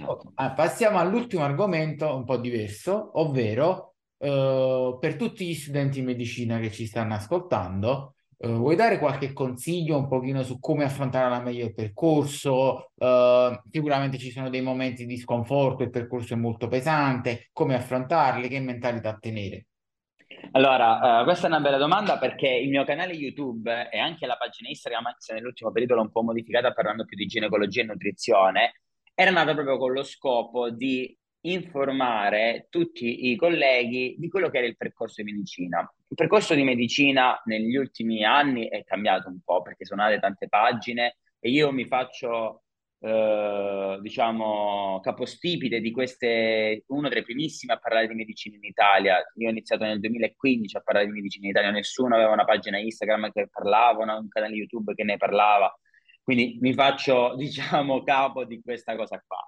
Esatto. Ah, passiamo all'ultimo argomento un po' diverso, ovvero eh, per tutti gli studenti di medicina che ci stanno ascoltando, eh, vuoi dare qualche consiglio un pochino su come affrontare al meglio il percorso? Eh, sicuramente ci sono dei momenti di sconforto, il percorso è molto pesante, come affrontarli, che mentalità tenere? Allora, uh, questa è una bella domanda perché il mio canale YouTube e anche la pagina Instagram, anche se nell'ultimo periodo l'ho un po' modificata parlando più di ginecologia e nutrizione, era nata proprio con lo scopo di informare tutti i colleghi di quello che era il percorso di medicina. Il percorso di medicina negli ultimi anni è cambiato un po' perché sono nate tante pagine e io mi faccio, eh, diciamo, capostipite di queste, uno dei primissimi a parlare di medicina in Italia. Io ho iniziato nel 2015 a parlare di medicina in Italia, nessuno aveva una pagina Instagram che parlava, un canale YouTube che ne parlava. Quindi mi faccio, diciamo, capo di questa cosa qua.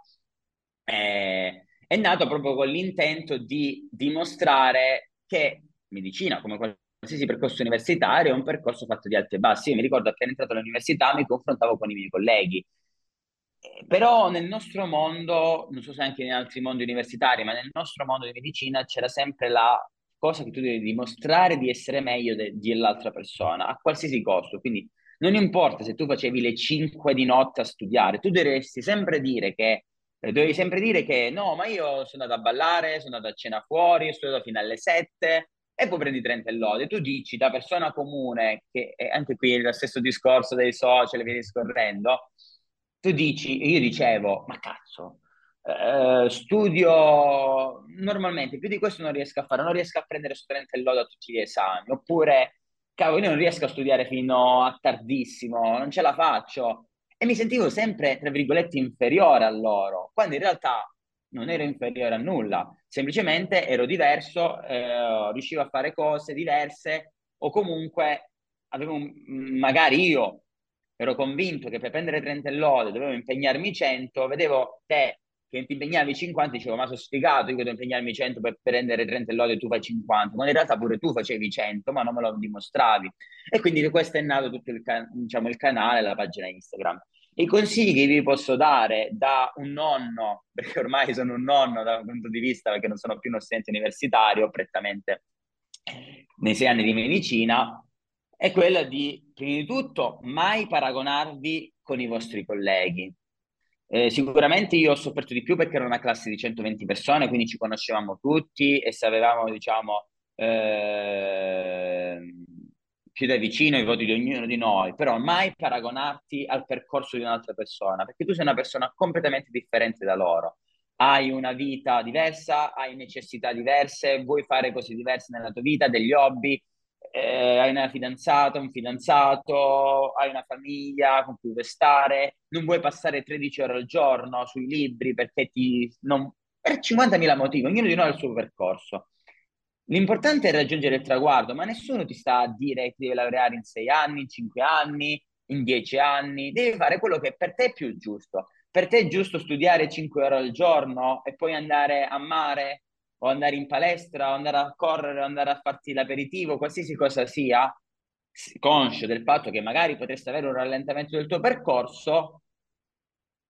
Eh, è nato proprio con l'intento di dimostrare che medicina, come qualsiasi percorso universitario, è un percorso fatto di alti e bassi. Io mi ricordo appena entrato all'università mi confrontavo con i miei colleghi. Eh, però nel nostro mondo, non so se anche in altri mondi universitari, ma nel nostro mondo di medicina c'era sempre la cosa che tu devi dimostrare di essere meglio de- dell'altra persona, a qualsiasi costo. Quindi non importa se tu facevi le 5 di notte a studiare, tu dovresti sempre dire che eh, dovevi sempre dire che no, ma io sono andato a ballare, sono andato a cena fuori, ho studiato fino alle 7 e poi prendi 30 e lode. Tu dici da persona comune, che è anche qui lo stesso discorso dei social e via discorrendo, tu dici, io dicevo, ma cazzo, eh, studio normalmente, più di questo non riesco a fare, non riesco a prendere su 30 e lode a tutti gli esami, oppure, cavolo, io non riesco a studiare fino a tardissimo, non ce la faccio. E mi sentivo sempre, tra virgolette, inferiore a loro, quando in realtà non ero inferiore a nulla, semplicemente ero diverso, eh, riuscivo a fare cose diverse o comunque avevo un, magari io ero convinto che per prendere 30 lode dovevo impegnarmi 100, vedevo te che ti impegnavi 50, dicevo ma sono sfigato, io devo impegnarmi 100 per prendere 30 lode e tu fai 50, quando in realtà pure tu facevi 100 ma non me lo dimostravi e quindi di questo è nato tutto il, diciamo, il canale, la pagina Instagram. I consigli che vi posso dare da un nonno, perché ormai sono un nonno da un punto di vista, perché non sono più uno studente universitario, prettamente nei sei anni di medicina, è quella di, prima di tutto, mai paragonarvi con i vostri colleghi. Eh, sicuramente io ho sofferto di più perché era una classe di 120 persone, quindi ci conoscevamo tutti e sapevamo, diciamo, eh, più da vicino i voti di ognuno di noi, però mai paragonarti al percorso di un'altra persona, perché tu sei una persona completamente differente da loro. Hai una vita diversa, hai necessità diverse, vuoi fare cose diverse nella tua vita, degli hobby, eh, hai una fidanzata, un fidanzato, hai una famiglia con cui vuoi stare, non vuoi passare 13 ore al giorno sui libri perché ti... Non... per 50.000 motivi, ognuno di noi ha il suo percorso. L'importante è raggiungere il traguardo, ma nessuno ti sta a dire che devi laureare in sei anni, in cinque anni, in dieci anni. Devi fare quello che per te è più giusto. Per te è giusto studiare cinque ore al giorno e poi andare a mare o andare in palestra o andare a correre o andare a farti l'aperitivo, qualsiasi cosa sia, conscio del fatto che magari potresti avere un rallentamento del tuo percorso,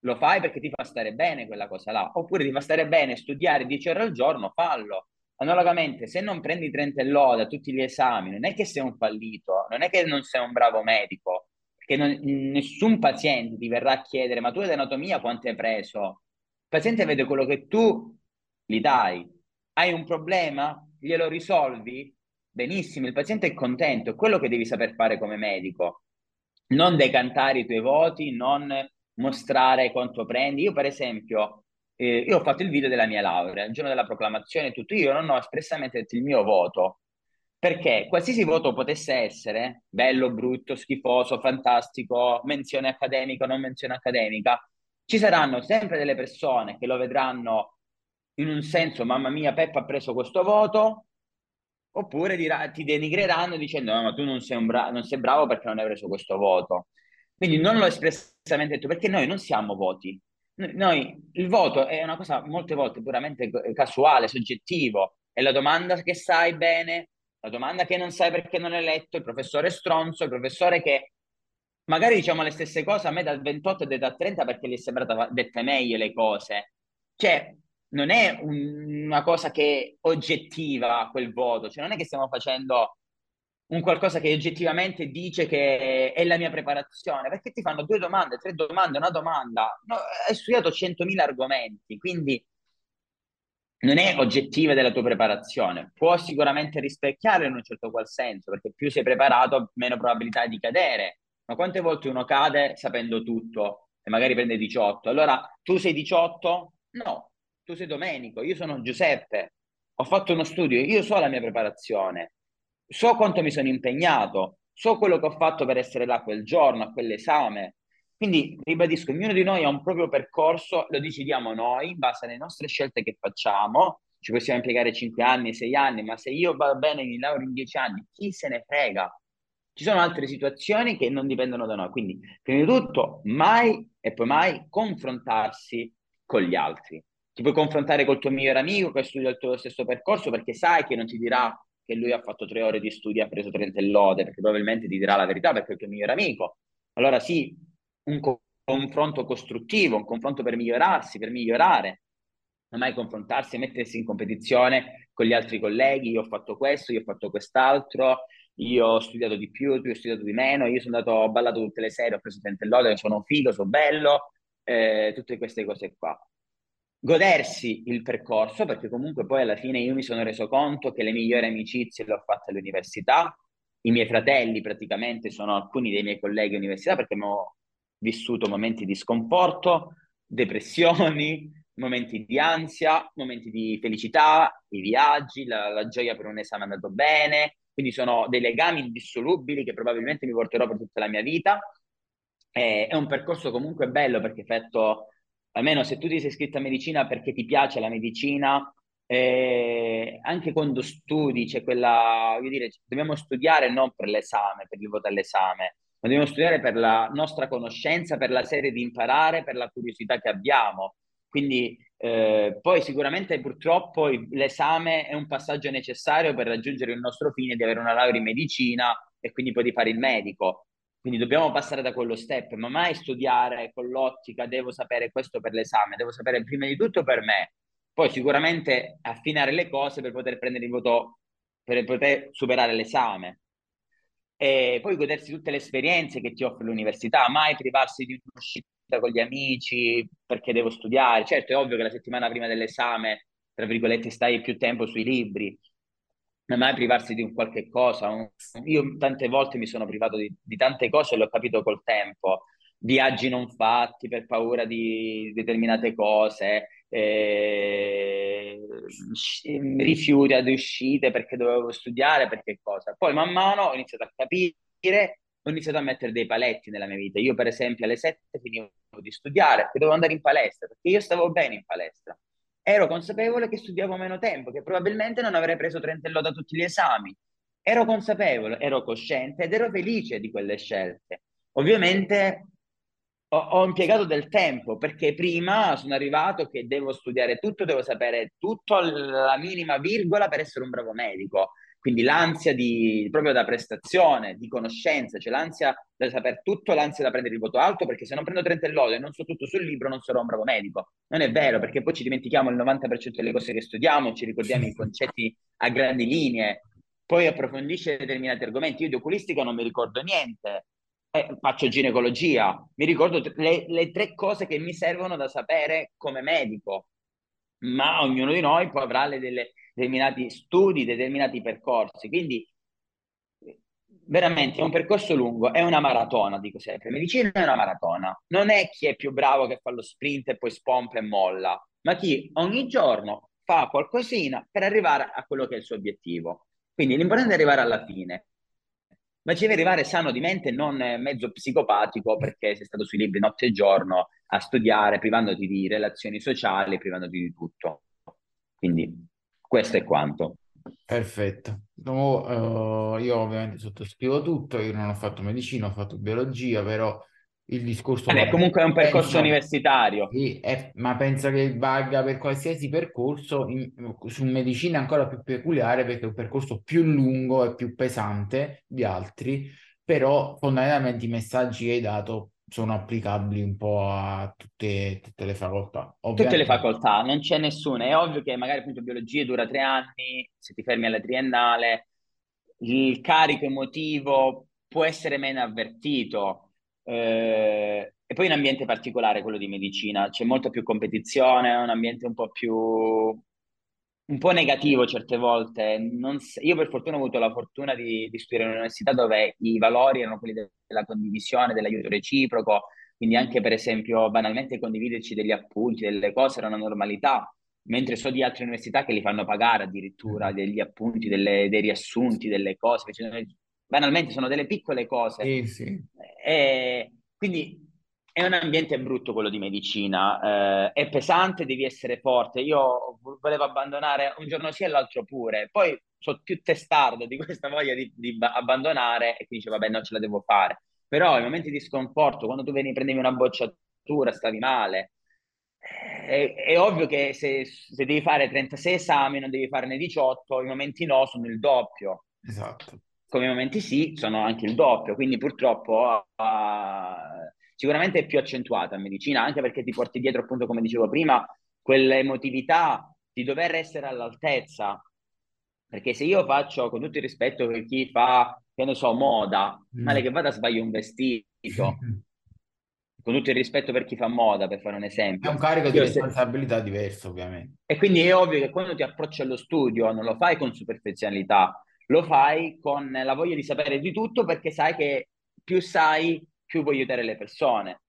lo fai perché ti fa stare bene quella cosa là. Oppure ti fa stare bene studiare 10 ore al giorno, fallo analogamente, se non prendi 30 e lode a tutti gli esami, non è che sei un fallito, non è che non sei un bravo medico, perché non, nessun paziente ti verrà a chiedere, ma tu di anatomia quanto hai preso? Il paziente vede quello che tu gli dai. Hai un problema? Glielo risolvi? Benissimo, il paziente è contento, è quello che devi saper fare come medico. Non decantare i tuoi voti, non mostrare quanto prendi. Io, per esempio, eh, io ho fatto il video della mia laurea, il giorno della proclamazione, tutto io non ho espressamente detto il mio voto, perché qualsiasi voto potesse essere, bello, brutto, schifoso, fantastico, menzione accademica o non menzione accademica, ci saranno sempre delle persone che lo vedranno in un senso, mamma mia, Peppa ha preso questo voto, oppure dirà, ti denigreranno dicendo no, ma tu non sei, bra- non sei bravo perché non hai preso questo voto. Quindi non l'ho espressamente detto perché noi non siamo voti, noi, il voto è una cosa molte volte puramente casuale, soggettivo, è la domanda che sai bene, la domanda che non sai perché non hai letto, il professore stronzo, il professore che magari diciamo le stesse cose a me dal 28 e da 30 perché gli è sembrata dette meglio le cose, cioè, non è un, una cosa che oggettiva quel voto, cioè non è che stiamo facendo un qualcosa che oggettivamente dice che è la mia preparazione, perché ti fanno due domande, tre domande, una domanda. No, hai studiato 100.000 argomenti, quindi non è oggettiva della tua preparazione. Può sicuramente rispecchiare in un certo qual senso, perché più sei preparato, meno probabilità di cadere. Ma quante volte uno cade sapendo tutto e magari prende 18? Allora, tu sei 18? No, tu sei Domenico, io sono Giuseppe, ho fatto uno studio, io so la mia preparazione so quanto mi sono impegnato, so quello che ho fatto per essere là quel giorno, a quell'esame. Quindi ribadisco, ognuno di noi ha un proprio percorso, lo decidiamo noi in base alle nostre scelte che facciamo. Ci possiamo impiegare 5 anni, 6 anni, ma se io vado bene mi laureo in 10 anni, chi se ne frega? Ci sono altre situazioni che non dipendono da noi. Quindi, prima di tutto, mai e poi mai confrontarsi con gli altri. Ti puoi confrontare col tuo migliore amico che studia il tuo stesso percorso perché sai che non ti dirà che lui ha fatto tre ore di studio e ha preso 30 lode, perché probabilmente ti dirà la verità perché è il tuo migliore amico. Allora sì, un co- confronto costruttivo, un confronto per migliorarsi, per migliorare, non mai confrontarsi e mettersi in competizione con gli altri colleghi, io ho fatto questo, io ho fatto quest'altro, io ho studiato di più, tu hai studiato di meno, io sono andato, ho ballato tutte le sere, ho preso 30 lode, sono figo, sono bello, eh, tutte queste cose qua godersi il percorso, perché comunque poi alla fine io mi sono reso conto che le migliori amicizie le ho fatte all'università, i miei fratelli praticamente sono alcuni dei miei colleghi all'università perché abbiamo vissuto momenti di sconforto, depressioni, momenti di ansia, momenti di felicità, i viaggi, la, la gioia per un esame andato bene, quindi sono dei legami indissolubili che probabilmente mi porterò per tutta la mia vita. è un percorso comunque bello perché fatto almeno se tu ti sei iscritto a medicina perché ti piace la medicina, eh, anche quando studi c'è quella, voglio dire, dobbiamo studiare non per l'esame, per il voto all'esame, ma dobbiamo studiare per la nostra conoscenza, per la serie di imparare, per la curiosità che abbiamo. Quindi eh, poi sicuramente purtroppo l'esame è un passaggio necessario per raggiungere il nostro fine di avere una laurea in medicina e quindi poi di fare il medico. Quindi dobbiamo passare da quello step, ma mai studiare con l'ottica, devo sapere questo per l'esame, devo sapere prima di tutto per me, poi sicuramente affinare le cose per poter prendere il voto, per poter superare l'esame. E poi godersi tutte le esperienze che ti offre l'università, mai privarsi di un'uscita con gli amici perché devo studiare. Certo, è ovvio che la settimana prima dell'esame, tra virgolette, stai più tempo sui libri, mai privarsi di un qualche cosa. Io tante volte mi sono privato di, di tante cose e l'ho capito col tempo. Viaggi non fatti per paura di determinate cose, eh, rifiuti ad uscite perché dovevo studiare, perché cosa. Poi man mano ho iniziato a capire, ho iniziato a mettere dei paletti nella mia vita. Io per esempio alle 7 finivo di studiare perché dovevo andare in palestra, perché io stavo bene in palestra ero consapevole che studiavo meno tempo, che probabilmente non avrei preso 30 da tutti gli esami. Ero consapevole, ero cosciente ed ero felice di quelle scelte. Ovviamente ho, impiegato del tempo perché prima sono arrivato che devo studiare tutto, devo sapere tutto alla minima virgola per essere un bravo medico. Quindi l'ansia di, proprio da prestazione, di conoscenza, cioè l'ansia da sapere tutto, l'ansia da prendere il voto alto, perché se non prendo 30 lode e non so tutto sul libro non sarò un bravo medico. Non è vero, perché poi ci dimentichiamo il 90% delle cose che studiamo, ci ricordiamo i concetti a grandi linee, poi approfondisce determinati argomenti. Io di oculistica non mi ricordo niente, eh, faccio ginecologia, mi ricordo le, le tre cose che mi servono da sapere come medico, ma ognuno di noi poi avrà le, delle determinati studi, determinati percorsi. Quindi veramente è un percorso lungo, è una maratona, dico sempre. Medicina è una maratona. Non è chi è più bravo che fa lo sprint e poi spompa e molla, ma chi ogni giorno fa qualcosina per arrivare a quello che è il suo obiettivo. Quindi l'importante è arrivare alla fine. Ma ci deve arrivare sano di mente, non mezzo psicopatico perché sei stato sui libri notte e giorno a studiare, privandoti di relazioni sociali, privandoti di tutto. Quindi questo è quanto. Perfetto. No, uh, io ovviamente sottoscrivo tutto, io non ho fatto medicina, ho fatto biologia, però il discorso... Vabbè, comunque è un percorso penso, universitario. Sì, è, ma penso che valga per qualsiasi percorso, in, su medicina è ancora più peculiare perché è un percorso più lungo e più pesante di altri, però fondamentalmente i messaggi che hai dato sono applicabili un po' a tutte, tutte le facoltà. Ovviamente... Tutte le facoltà, non c'è nessuna. È ovvio che magari appunto biologia dura tre anni, se ti fermi alla triennale, il carico emotivo può essere meno avvertito. Eh, e poi un ambiente particolare, quello di medicina, c'è molta più competizione, è un ambiente un po' più un po' negativo certe volte. Non, io per fortuna ho avuto la fortuna di, di studiare in un'università dove i valori erano quelli de, della condivisione, dell'aiuto reciproco, quindi anche per esempio banalmente condividerci degli appunti, delle cose era una normalità, mentre so di altre università che li fanno pagare addirittura mm-hmm. degli appunti, delle, dei riassunti, delle cose, cioè, banalmente sono delle piccole cose. Sì, sì. E, quindi è un ambiente brutto quello di medicina, eh, è pesante, devi essere forte. Io volevo abbandonare un giorno sì e l'altro pure, poi sono più testardo di questa voglia di, di abbandonare e quindi dice vabbè non ce la devo fare. Però i momenti di sconforto, quando tu veni prendevi una bocciatura, stavi male, è, è ovvio che se, se, devi fare 36 esami non devi farne 18, i momenti no sono il doppio. Esatto. Come i momenti sì sono anche il doppio, quindi purtroppo... Uh, sicuramente è più accentuata in medicina, anche perché ti porti dietro, appunto, come dicevo prima, quell'emotività di dover essere all'altezza. Perché se io faccio, con tutto il rispetto per chi fa, che ne so, moda, mm. male che vada a sbagliare un vestito, con tutto il rispetto per chi fa moda, per fare un esempio. È un carico di responsabilità se... diverso, ovviamente. E quindi è ovvio che quando ti approcci allo studio non lo fai con superficialità, lo fai con la voglia di sapere di tutto perché sai che più sai, più puoi aiutare le persone.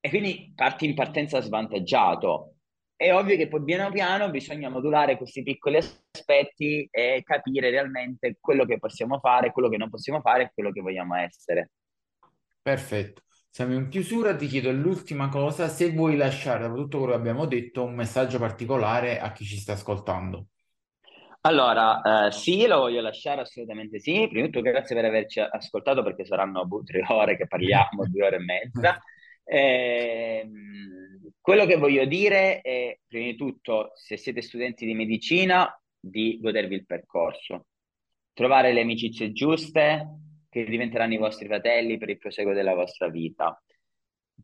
E quindi parti in partenza svantaggiato. È ovvio che poi piano piano bisogna modulare questi piccoli aspetti e capire realmente quello che possiamo fare, quello che non possiamo fare e quello che vogliamo essere. Perfetto. Siamo in chiusura, ti chiedo l'ultima cosa, se vuoi lasciare, dopo tutto quello che abbiamo detto, un messaggio particolare a chi ci sta ascoltando. Allora, eh, sì, lo voglio lasciare assolutamente sì. Prima di tutto, grazie per averci ascoltato perché saranno boh, tre ore che parliamo, due ore e mezza. Eh, quello che voglio dire è, prima di tutto, se siete studenti di medicina, di godervi il percorso, trovare le amicizie giuste che diventeranno i vostri fratelli per il proseguo della vostra vita.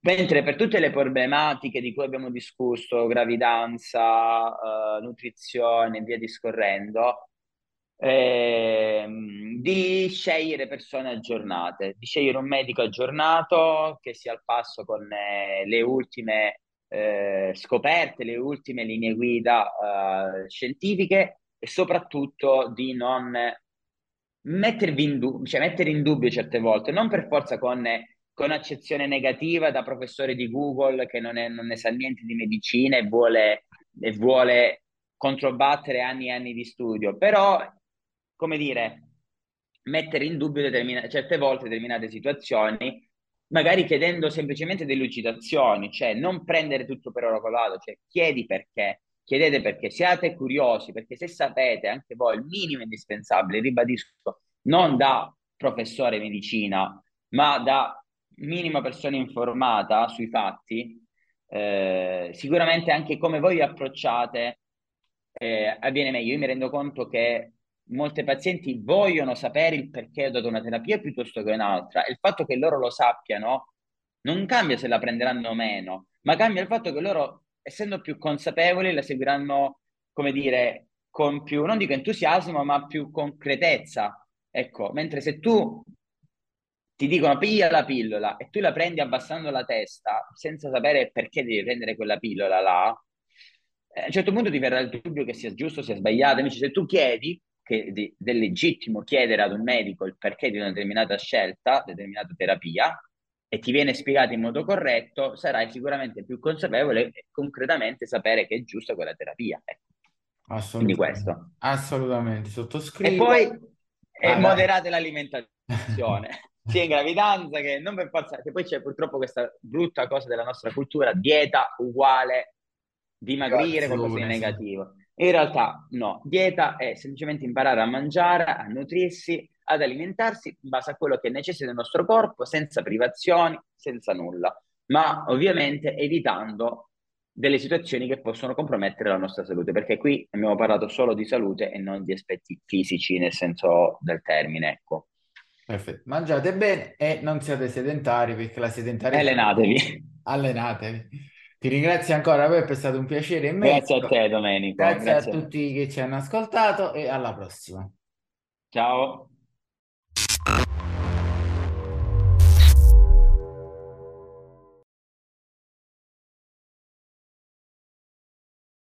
Mentre per tutte le problematiche di cui abbiamo discusso, gravidanza, uh, nutrizione e via discorrendo, eh, di scegliere persone aggiornate, di scegliere un medico aggiornato che sia al passo con eh, le ultime eh, scoperte, le ultime linee guida eh, scientifiche e soprattutto di non mettervi in dubbio, cioè mettere in dubbio certe volte, non per forza con con accezione negativa da professore di Google che non, è, non ne sa niente di medicina e vuole, e vuole controbattere anni e anni di studio, però, come dire, mettere in dubbio determina- certe volte determinate situazioni, magari chiedendo semplicemente delucidazioni, cioè non prendere tutto per oro colato, cioè chiedi perché, chiedete perché, siate curiosi, perché se sapete anche voi il minimo indispensabile, ribadisco, non da professore di medicina, ma da minima persona informata sui fatti, eh, sicuramente anche come voi vi approcciate eh, avviene meglio. Io mi rendo conto che molte pazienti vogliono sapere il perché ho dato una terapia piuttosto che un'altra e il fatto che loro lo sappiano non cambia se la prenderanno o meno, ma cambia il fatto che loro, essendo più consapevoli, la seguiranno, come dire, con più, non dico entusiasmo, ma più concretezza. Ecco, mentre se tu ti dicono piglia la pillola e tu la prendi abbassando la testa senza sapere perché devi prendere quella pillola là, eh, a un certo punto ti verrà il dubbio che sia giusto, sia sbagliato. Invece se tu chiedi, che è legittimo chiedere ad un medico il perché di una determinata scelta, determinata terapia, e ti viene spiegato in modo corretto, sarai sicuramente più consapevole e concretamente sapere che è giusta quella terapia. Ecco. Assolutamente. Quindi questo. Assolutamente, sottoscritto. E poi eh, moderate l'alimentazione. sia in gravidanza che non per forza, che poi c'è purtroppo questa brutta cosa della nostra cultura, dieta uguale dimagrire, qualcosa di negativo. In realtà no, dieta è semplicemente imparare a mangiare, a nutrirsi, ad alimentarsi in base a quello che necessita il nostro corpo, senza privazioni, senza nulla, ma ovviamente evitando delle situazioni che possono compromettere la nostra salute, perché qui abbiamo parlato solo di salute e non di aspetti fisici nel senso del termine, ecco. Perfetto. Mangiate bene e non siate sedentari perché la sedentarietà... Allenatevi. Allenatevi. Ti ringrazio ancora, per è stato un piacere immenso. Grazie a te Domenico. Grazie, Grazie a tutti che ci hanno ascoltato e alla prossima. Ciao.